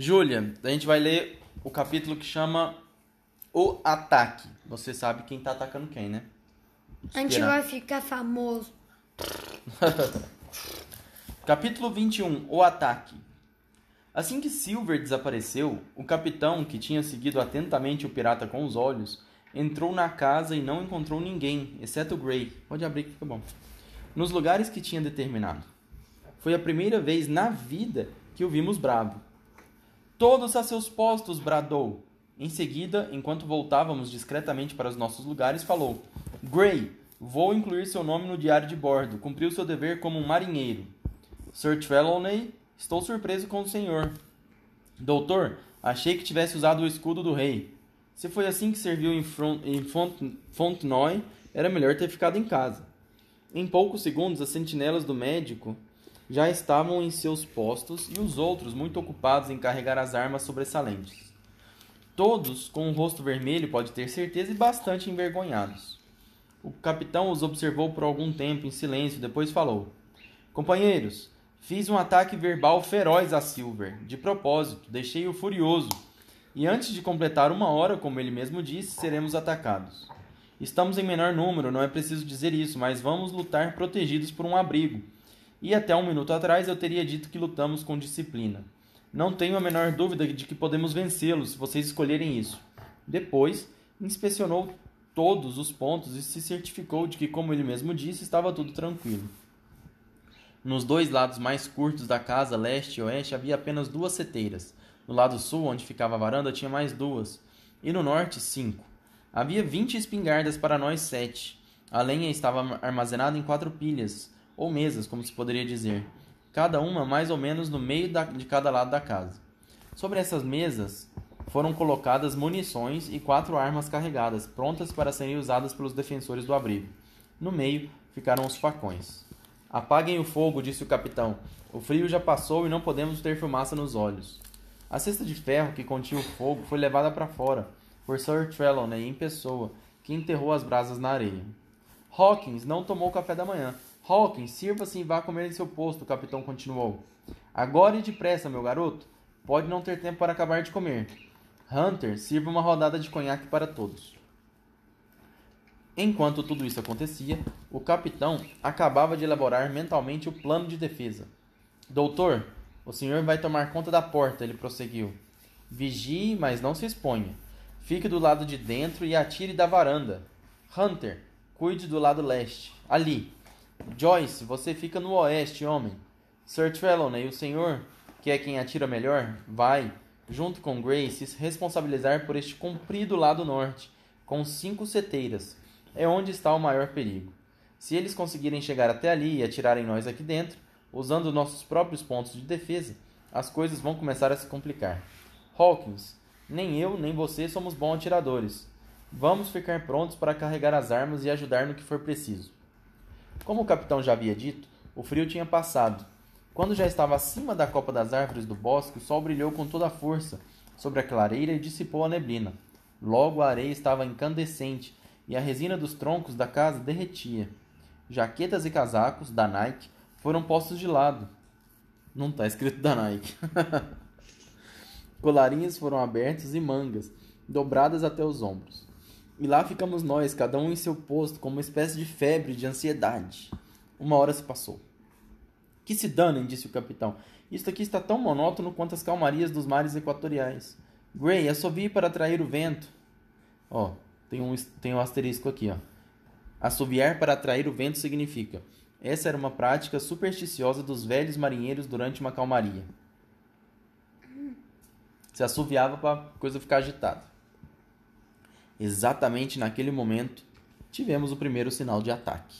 Júlia, a gente vai ler o capítulo que chama O Ataque. Você sabe quem tá atacando quem, né? A gente vai ficar famoso. Capítulo 21 O Ataque Assim que Silver desapareceu, o capitão, que tinha seguido atentamente o pirata com os olhos, entrou na casa e não encontrou ninguém, exceto Gray. Pode abrir que fica bom. Nos lugares que tinha determinado. Foi a primeira vez na vida que o vimos bravo. Todos a seus postos, bradou. Em seguida, enquanto voltávamos discretamente para os nossos lugares, falou: Gray, vou incluir seu nome no diário de bordo. Cumpriu seu dever como um marinheiro. Sir Trelawney, estou surpreso com o senhor. Doutor, achei que tivesse usado o escudo do rei. Se foi assim que serviu em, Front, em Font, Fontenoy, era melhor ter ficado em casa. Em poucos segundos, as sentinelas do médico já estavam em seus postos e os outros muito ocupados em carregar as armas sobressalentes. Todos com o rosto vermelho, pode ter certeza, e bastante envergonhados. O capitão os observou por algum tempo em silêncio, depois falou: Companheiros, fiz um ataque verbal feroz a Silver. De propósito, deixei-o furioso. E antes de completar uma hora, como ele mesmo disse, seremos atacados. Estamos em menor número, não é preciso dizer isso, mas vamos lutar protegidos por um abrigo e até um minuto atrás eu teria dito que lutamos com disciplina. Não tenho a menor dúvida de que podemos vencê-los se vocês escolherem isso. Depois, inspecionou todos os pontos e se certificou de que, como ele mesmo disse, estava tudo tranquilo. Nos dois lados mais curtos da casa, leste e oeste, havia apenas duas seteiras. No lado sul, onde ficava a varanda, tinha mais duas. E no norte, cinco. Havia vinte espingardas para nós sete. A lenha estava armazenada em quatro pilhas, ou mesas, como se poderia dizer, cada uma mais ou menos no meio da, de cada lado da casa. Sobre essas mesas foram colocadas munições e quatro armas carregadas, prontas para serem usadas pelos defensores do abrigo. No meio ficaram os facões. Apaguem o fogo, disse o capitão. O frio já passou e não podemos ter fumaça nos olhos. A cesta de ferro que continha o fogo foi levada para fora por Sir Trelawney em pessoa, que enterrou as brasas na areia. Hawkins não tomou café da manhã, Hawkins, sirva-se e vá comer em seu posto, o capitão continuou. Agora e depressa, meu garoto. Pode não ter tempo para acabar de comer. Hunter, sirva uma rodada de conhaque para todos. Enquanto tudo isso acontecia, o capitão acabava de elaborar mentalmente o plano de defesa. Doutor, o senhor vai tomar conta da porta, ele prosseguiu. Vigie, mas não se exponha. Fique do lado de dentro e atire da varanda. Hunter, cuide do lado leste. Ali, Joyce, você fica no oeste, homem. Sir Trelawney, o senhor, que é quem atira melhor, vai, junto com Grace, se responsabilizar por este comprido lado norte, com cinco seteiras. É onde está o maior perigo. Se eles conseguirem chegar até ali e atirarem nós aqui dentro, usando nossos próprios pontos de defesa, as coisas vão começar a se complicar. Hawkins, nem eu nem você somos bons atiradores. Vamos ficar prontos para carregar as armas e ajudar no que for preciso. Como o capitão já havia dito, o frio tinha passado. Quando já estava acima da copa das árvores do bosque, o sol brilhou com toda a força sobre a clareira e dissipou a neblina. Logo a areia estava incandescente e a resina dos troncos da casa derretia. Jaquetas e casacos da Nike foram postos de lado. Não está escrito da Nike. Colarinhos foram abertos e mangas, dobradas até os ombros. E lá ficamos nós, cada um em seu posto, com uma espécie de febre de ansiedade. Uma hora se passou. Que se danem, disse o capitão. Isto aqui está tão monótono quanto as calmarias dos mares equatoriais. Gray, assovie para atrair o vento. Ó, tem um, tem um asterisco aqui, ó. Assoviar para atrair o vento significa. Essa era uma prática supersticiosa dos velhos marinheiros durante uma calmaria. Se assoviava para a coisa ficar agitada. Exatamente naquele momento, tivemos o primeiro sinal de ataque.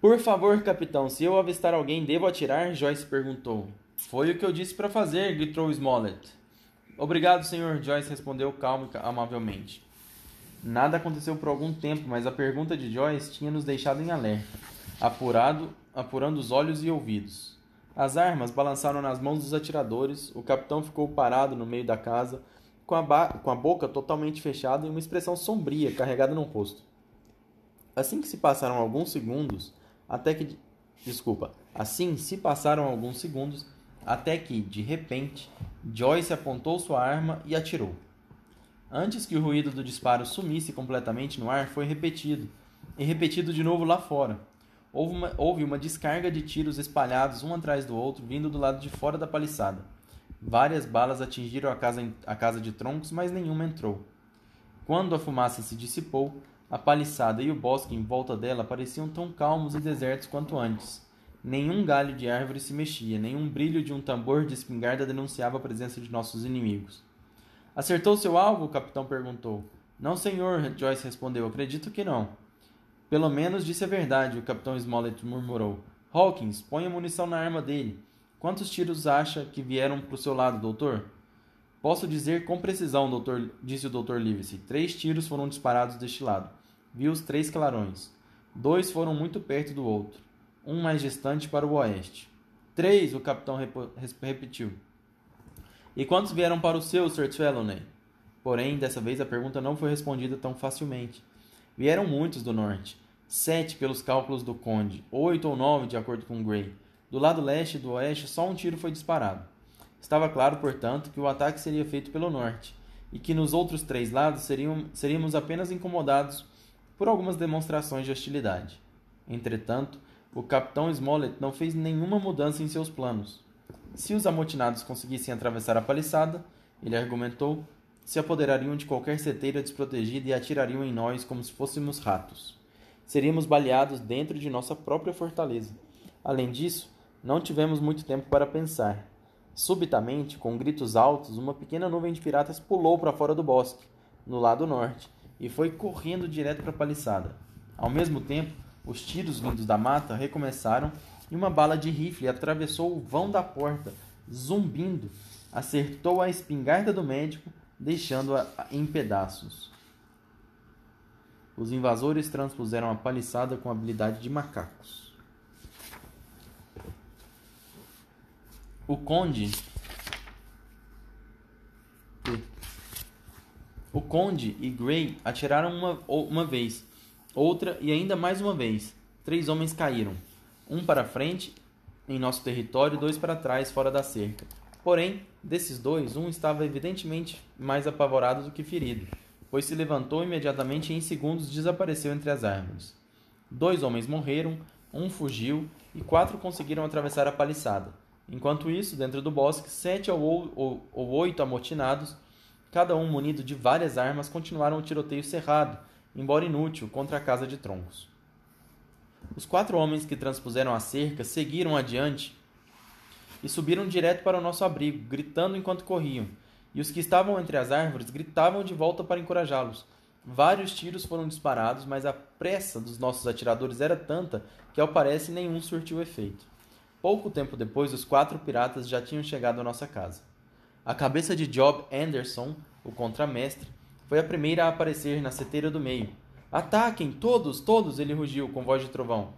Por favor, capitão, se eu avistar alguém, devo atirar? Joyce perguntou. Foi o que eu disse para fazer, gritou Smollett. Obrigado, senhor, Joyce respondeu calmo e amavelmente. Nada aconteceu por algum tempo, mas a pergunta de Joyce tinha nos deixado em alerta, apurado, apurando os olhos e ouvidos. As armas balançaram nas mãos dos atiradores, o capitão ficou parado no meio da casa, com a, com a boca totalmente fechada e uma expressão sombria carregada no rosto. Assim que se passaram alguns segundos, até que. Desculpa. Assim se passaram alguns segundos, até que, de repente, Joyce apontou sua arma e atirou. Antes que o ruído do disparo sumisse completamente no ar, foi repetido, e repetido de novo lá fora. Houve uma, houve uma descarga de tiros espalhados um atrás do outro, vindo do lado de fora da paliçada. Várias balas atingiram a casa, a casa de troncos, mas nenhuma entrou. Quando a fumaça se dissipou, a paliçada e o bosque em volta dela pareciam tão calmos e desertos quanto antes. Nenhum galho de árvore se mexia, nenhum brilho de um tambor de espingarda denunciava a presença de nossos inimigos. Acertou seu alvo? o capitão perguntou. Não, senhor, Joyce respondeu. Acredito que não. Pelo menos disse a verdade, o capitão Smollett murmurou. Hawkins, ponha munição na arma dele. Quantos tiros acha que vieram para o seu lado, doutor? Posso dizer com precisão, doutor, disse o doutor Livesey. Três tiros foram disparados deste lado. Vi os três clarões. Dois foram muito perto do outro. Um mais distante para o oeste. Três, o capitão rep repetiu. E quantos vieram para o seu, Sir Trelawney? Porém, dessa vez a pergunta não foi respondida tão facilmente. Vieram muitos do norte sete pelos cálculos do Conde, oito ou nove de acordo com Gray. Do lado leste e do oeste, só um tiro foi disparado. Estava claro, portanto, que o ataque seria feito pelo norte, e que nos outros três lados seriam, seríamos apenas incomodados por algumas demonstrações de hostilidade. Entretanto, o capitão Smollett não fez nenhuma mudança em seus planos. Se os amotinados conseguissem atravessar a paliçada, ele argumentou, se apoderariam de qualquer seteira desprotegida e atirariam em nós como se fôssemos ratos seríamos baleados dentro de nossa própria fortaleza. Além disso, não tivemos muito tempo para pensar. Subitamente, com gritos altos, uma pequena nuvem de piratas pulou para fora do bosque, no lado norte, e foi correndo direto para a paliçada. Ao mesmo tempo, os tiros vindos da mata recomeçaram e uma bala de rifle atravessou o vão da porta, zumbindo, acertou a espingarda do médico, deixando-a em pedaços. Os invasores transpuseram a paliçada com habilidade de macacos. O conde. O conde e Gray atiraram uma, uma vez, outra e ainda mais uma vez. Três homens caíram. Um para frente, em nosso território, dois para trás, fora da cerca. Porém, desses dois, um estava evidentemente mais apavorado do que ferido pois se levantou imediatamente e em segundos desapareceu entre as árvores. Dois homens morreram, um fugiu e quatro conseguiram atravessar a paliçada. Enquanto isso, dentro do bosque, sete ou, ou, ou oito amotinados, cada um munido de várias armas, continuaram o tiroteio cerrado, embora inútil, contra a casa de troncos. Os quatro homens que transpuseram a cerca seguiram adiante e subiram direto para o nosso abrigo, gritando enquanto corriam, e os que estavam entre as árvores gritavam de volta para encorajá-los. Vários tiros foram disparados, mas a pressa dos nossos atiradores era tanta que, ao parece, nenhum surtiu efeito. Pouco tempo depois, os quatro piratas já tinham chegado à nossa casa. A cabeça de Job Anderson, o contramestre, foi a primeira a aparecer na seteira do meio. Ataquem, todos, todos! ele rugiu com voz de trovão.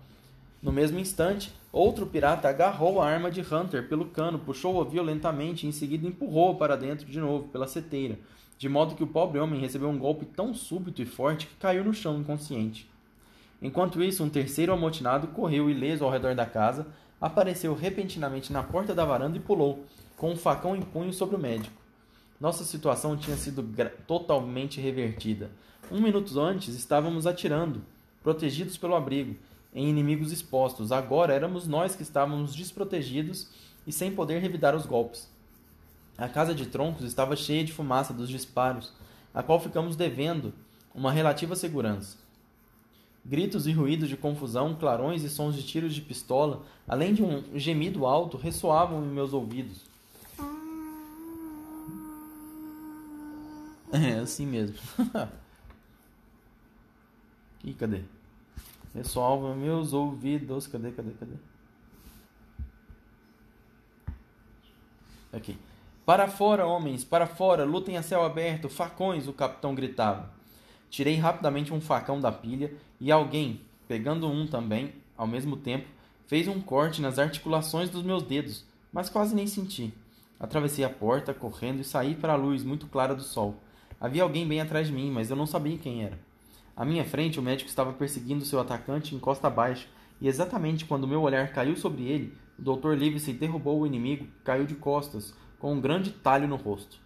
No mesmo instante, outro pirata agarrou a arma de Hunter pelo cano, puxou-a violentamente e em seguida empurrou-a para dentro de novo pela seteira, de modo que o pobre homem recebeu um golpe tão súbito e forte que caiu no chão inconsciente. Enquanto isso, um terceiro amotinado correu ileso ao redor da casa, apareceu repentinamente na porta da varanda e pulou, com um facão em punho sobre o médico. Nossa situação tinha sido totalmente revertida. Um minuto antes estávamos atirando, protegidos pelo abrigo, em inimigos expostos. Agora éramos nós que estávamos desprotegidos e sem poder revidar os golpes. A casa de troncos estava cheia de fumaça dos disparos, a qual ficamos devendo uma relativa segurança. Gritos e ruídos de confusão, clarões e sons de tiros de pistola, além de um gemido alto, ressoavam em meus ouvidos. É assim mesmo. Ih, cadê? Ressoalva meus ouvidos. Cadê, cadê, cadê? Aqui. Para fora, homens, para fora, lutem a céu aberto, facões, o capitão gritava. Tirei rapidamente um facão da pilha e alguém, pegando um também, ao mesmo tempo, fez um corte nas articulações dos meus dedos, mas quase nem senti. Atravessei a porta, correndo, e saí para a luz muito clara do sol. Havia alguém bem atrás de mim, mas eu não sabia quem era. À minha frente, o médico estava perseguindo seu atacante em costa abaixo, e exatamente quando meu olhar caiu sobre ele, o Dr. Livesey derrubou o inimigo que caiu de costas, com um grande talho no rosto.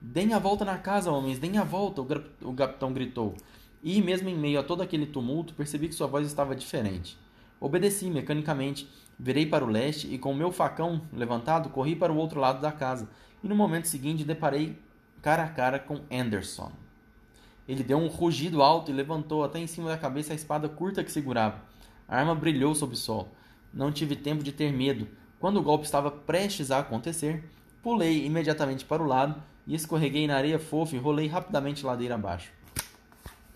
Deem a volta na casa, homens, deem a volta, o capitão gritou. E, mesmo em meio a todo aquele tumulto, percebi que sua voz estava diferente. Obedeci mecanicamente, virei para o leste e, com o meu facão levantado, corri para o outro lado da casa. E no momento seguinte deparei cara a cara com Anderson. Ele deu um rugido alto e levantou até em cima da cabeça a espada curta que segurava. A arma brilhou sob o sol. Não tive tempo de ter medo. Quando o golpe estava prestes a acontecer, pulei imediatamente para o lado e escorreguei na areia fofa e rolei rapidamente ladeira abaixo.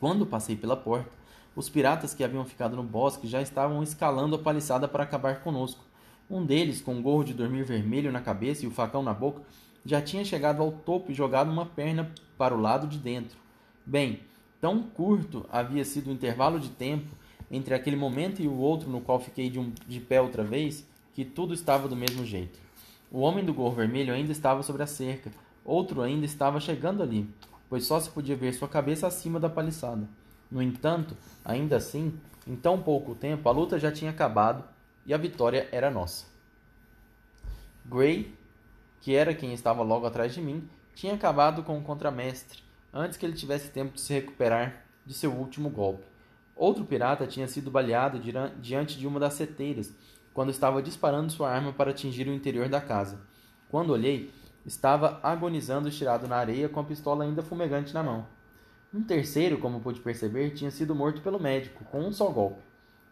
Quando passei pela porta, os piratas que haviam ficado no bosque já estavam escalando a paliçada para acabar conosco. Um deles, com um gorro de dormir vermelho na cabeça e o facão na boca, já tinha chegado ao topo e jogado uma perna para o lado de dentro. Bem, tão curto havia sido o intervalo de tempo entre aquele momento e o outro no qual fiquei de, um, de pé outra vez, que tudo estava do mesmo jeito. O homem do gorro vermelho ainda estava sobre a cerca, outro ainda estava chegando ali, pois só se podia ver sua cabeça acima da paliçada. No entanto, ainda assim, em tão pouco tempo, a luta já tinha acabado e a vitória era nossa. Gray, que era quem estava logo atrás de mim, tinha acabado com o contramestre antes que ele tivesse tempo de se recuperar de seu último golpe. Outro pirata tinha sido baleado diante de uma das seteiras, quando estava disparando sua arma para atingir o interior da casa. Quando olhei, estava agonizando estirado na areia com a pistola ainda fumegante na mão. Um terceiro, como pude perceber, tinha sido morto pelo médico, com um só golpe.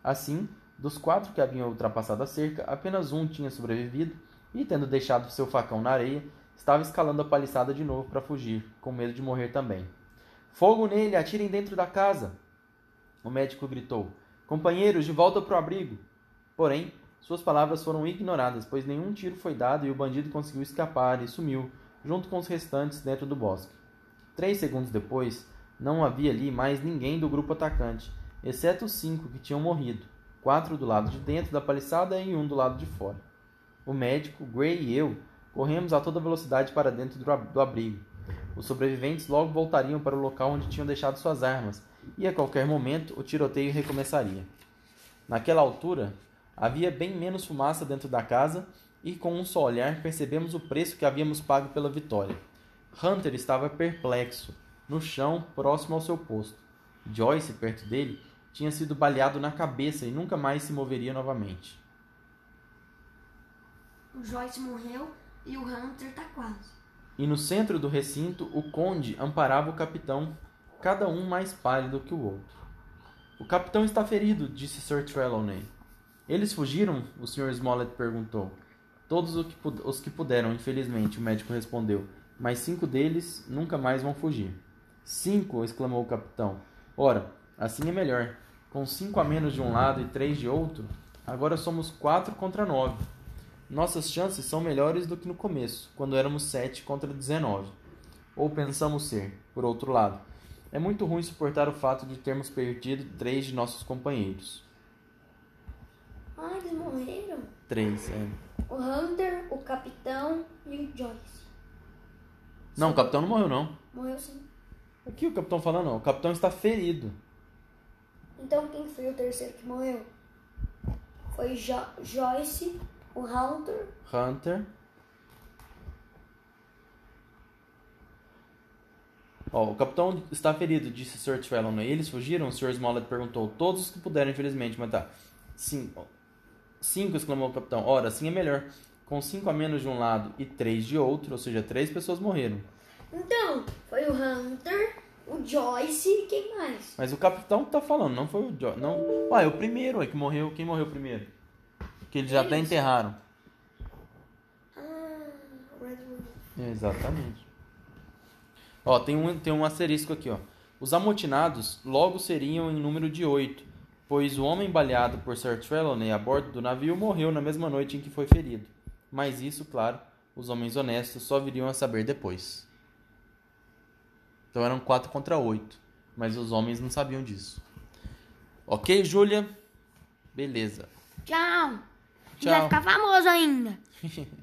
Assim, dos quatro que haviam ultrapassado a cerca, apenas um tinha sobrevivido e, tendo deixado seu facão na areia, estava escalando a paliçada de novo para fugir, com medo de morrer também. Fogo nele! Atirem dentro da casa! O médico gritou: Companheiros, de volta para o abrigo! Porém, suas palavras foram ignoradas, pois nenhum tiro foi dado e o bandido conseguiu escapar e sumiu, junto com os restantes, dentro do bosque. Três segundos depois, não havia ali mais ninguém do grupo atacante, exceto os cinco que tinham morrido, quatro do lado de dentro da paliçada e um do lado de fora. O médico, Gray e eu corremos a toda velocidade para dentro do abrigo. Os sobreviventes logo voltariam para o local onde tinham deixado suas armas, e a qualquer momento o tiroteio recomeçaria. Naquela altura, havia bem menos fumaça dentro da casa e, com um só olhar, percebemos o preço que havíamos pago pela vitória. Hunter estava perplexo, no chão, próximo ao seu posto. Joyce, perto dele, tinha sido baleado na cabeça e nunca mais se moveria novamente. O Joyce morreu e o Hunter tá quase. E no centro do recinto, o conde amparava o capitão cada um mais pálido que o outro. O capitão está ferido, disse Sir Trelawney. Eles fugiram? O Sr. Smollett perguntou. Todos os que puderam, infelizmente, o médico respondeu. Mas cinco deles nunca mais vão fugir. Cinco! exclamou o capitão. Ora, assim é melhor. Com cinco a menos de um lado e três de outro, agora somos quatro contra nove. Nossas chances são melhores do que no começo, quando éramos sete contra dezenove. Ou pensamos ser, por outro lado. É muito ruim suportar o fato de termos perdido três de nossos companheiros. Ah, eles morreram? Três, é. O Hunter, o Capitão e o Joyce. Não, o Capitão não morreu, não. Morreu sim. O que o Capitão falando? Não. O Capitão está ferido. Então quem foi o terceiro que morreu? Foi jo Joyce, o Hunter. Hunter. Oh, o capitão está ferido, disse Sir Trelawney. Eles fugiram? O Sr. Smollett perguntou. Todos os que puderam, infelizmente, mas tá. Cinco. Cinco, exclamou o capitão. Ora, assim é melhor. Com cinco a menos de um lado e três de outro, ou seja, três pessoas morreram. Então, foi o Hunter, o Joyce e quem mais? Mas o capitão tá falando, não foi o Joyce. Não... Ué, o primeiro é que morreu. Quem morreu primeiro? Que eles já até enterraram. Ah, Redwood. Exatamente. Ó, tem um, tem um asterisco aqui, ó. Os amotinados logo seriam em número de oito, pois o homem baleado por Sir Trelawney a bordo do navio morreu na mesma noite em que foi ferido. Mas isso, claro, os homens honestos só viriam a saber depois. Então eram quatro contra oito, mas os homens não sabiam disso. Ok, Júlia? Beleza. Tchau. Tchau. Vai ficar famoso ainda.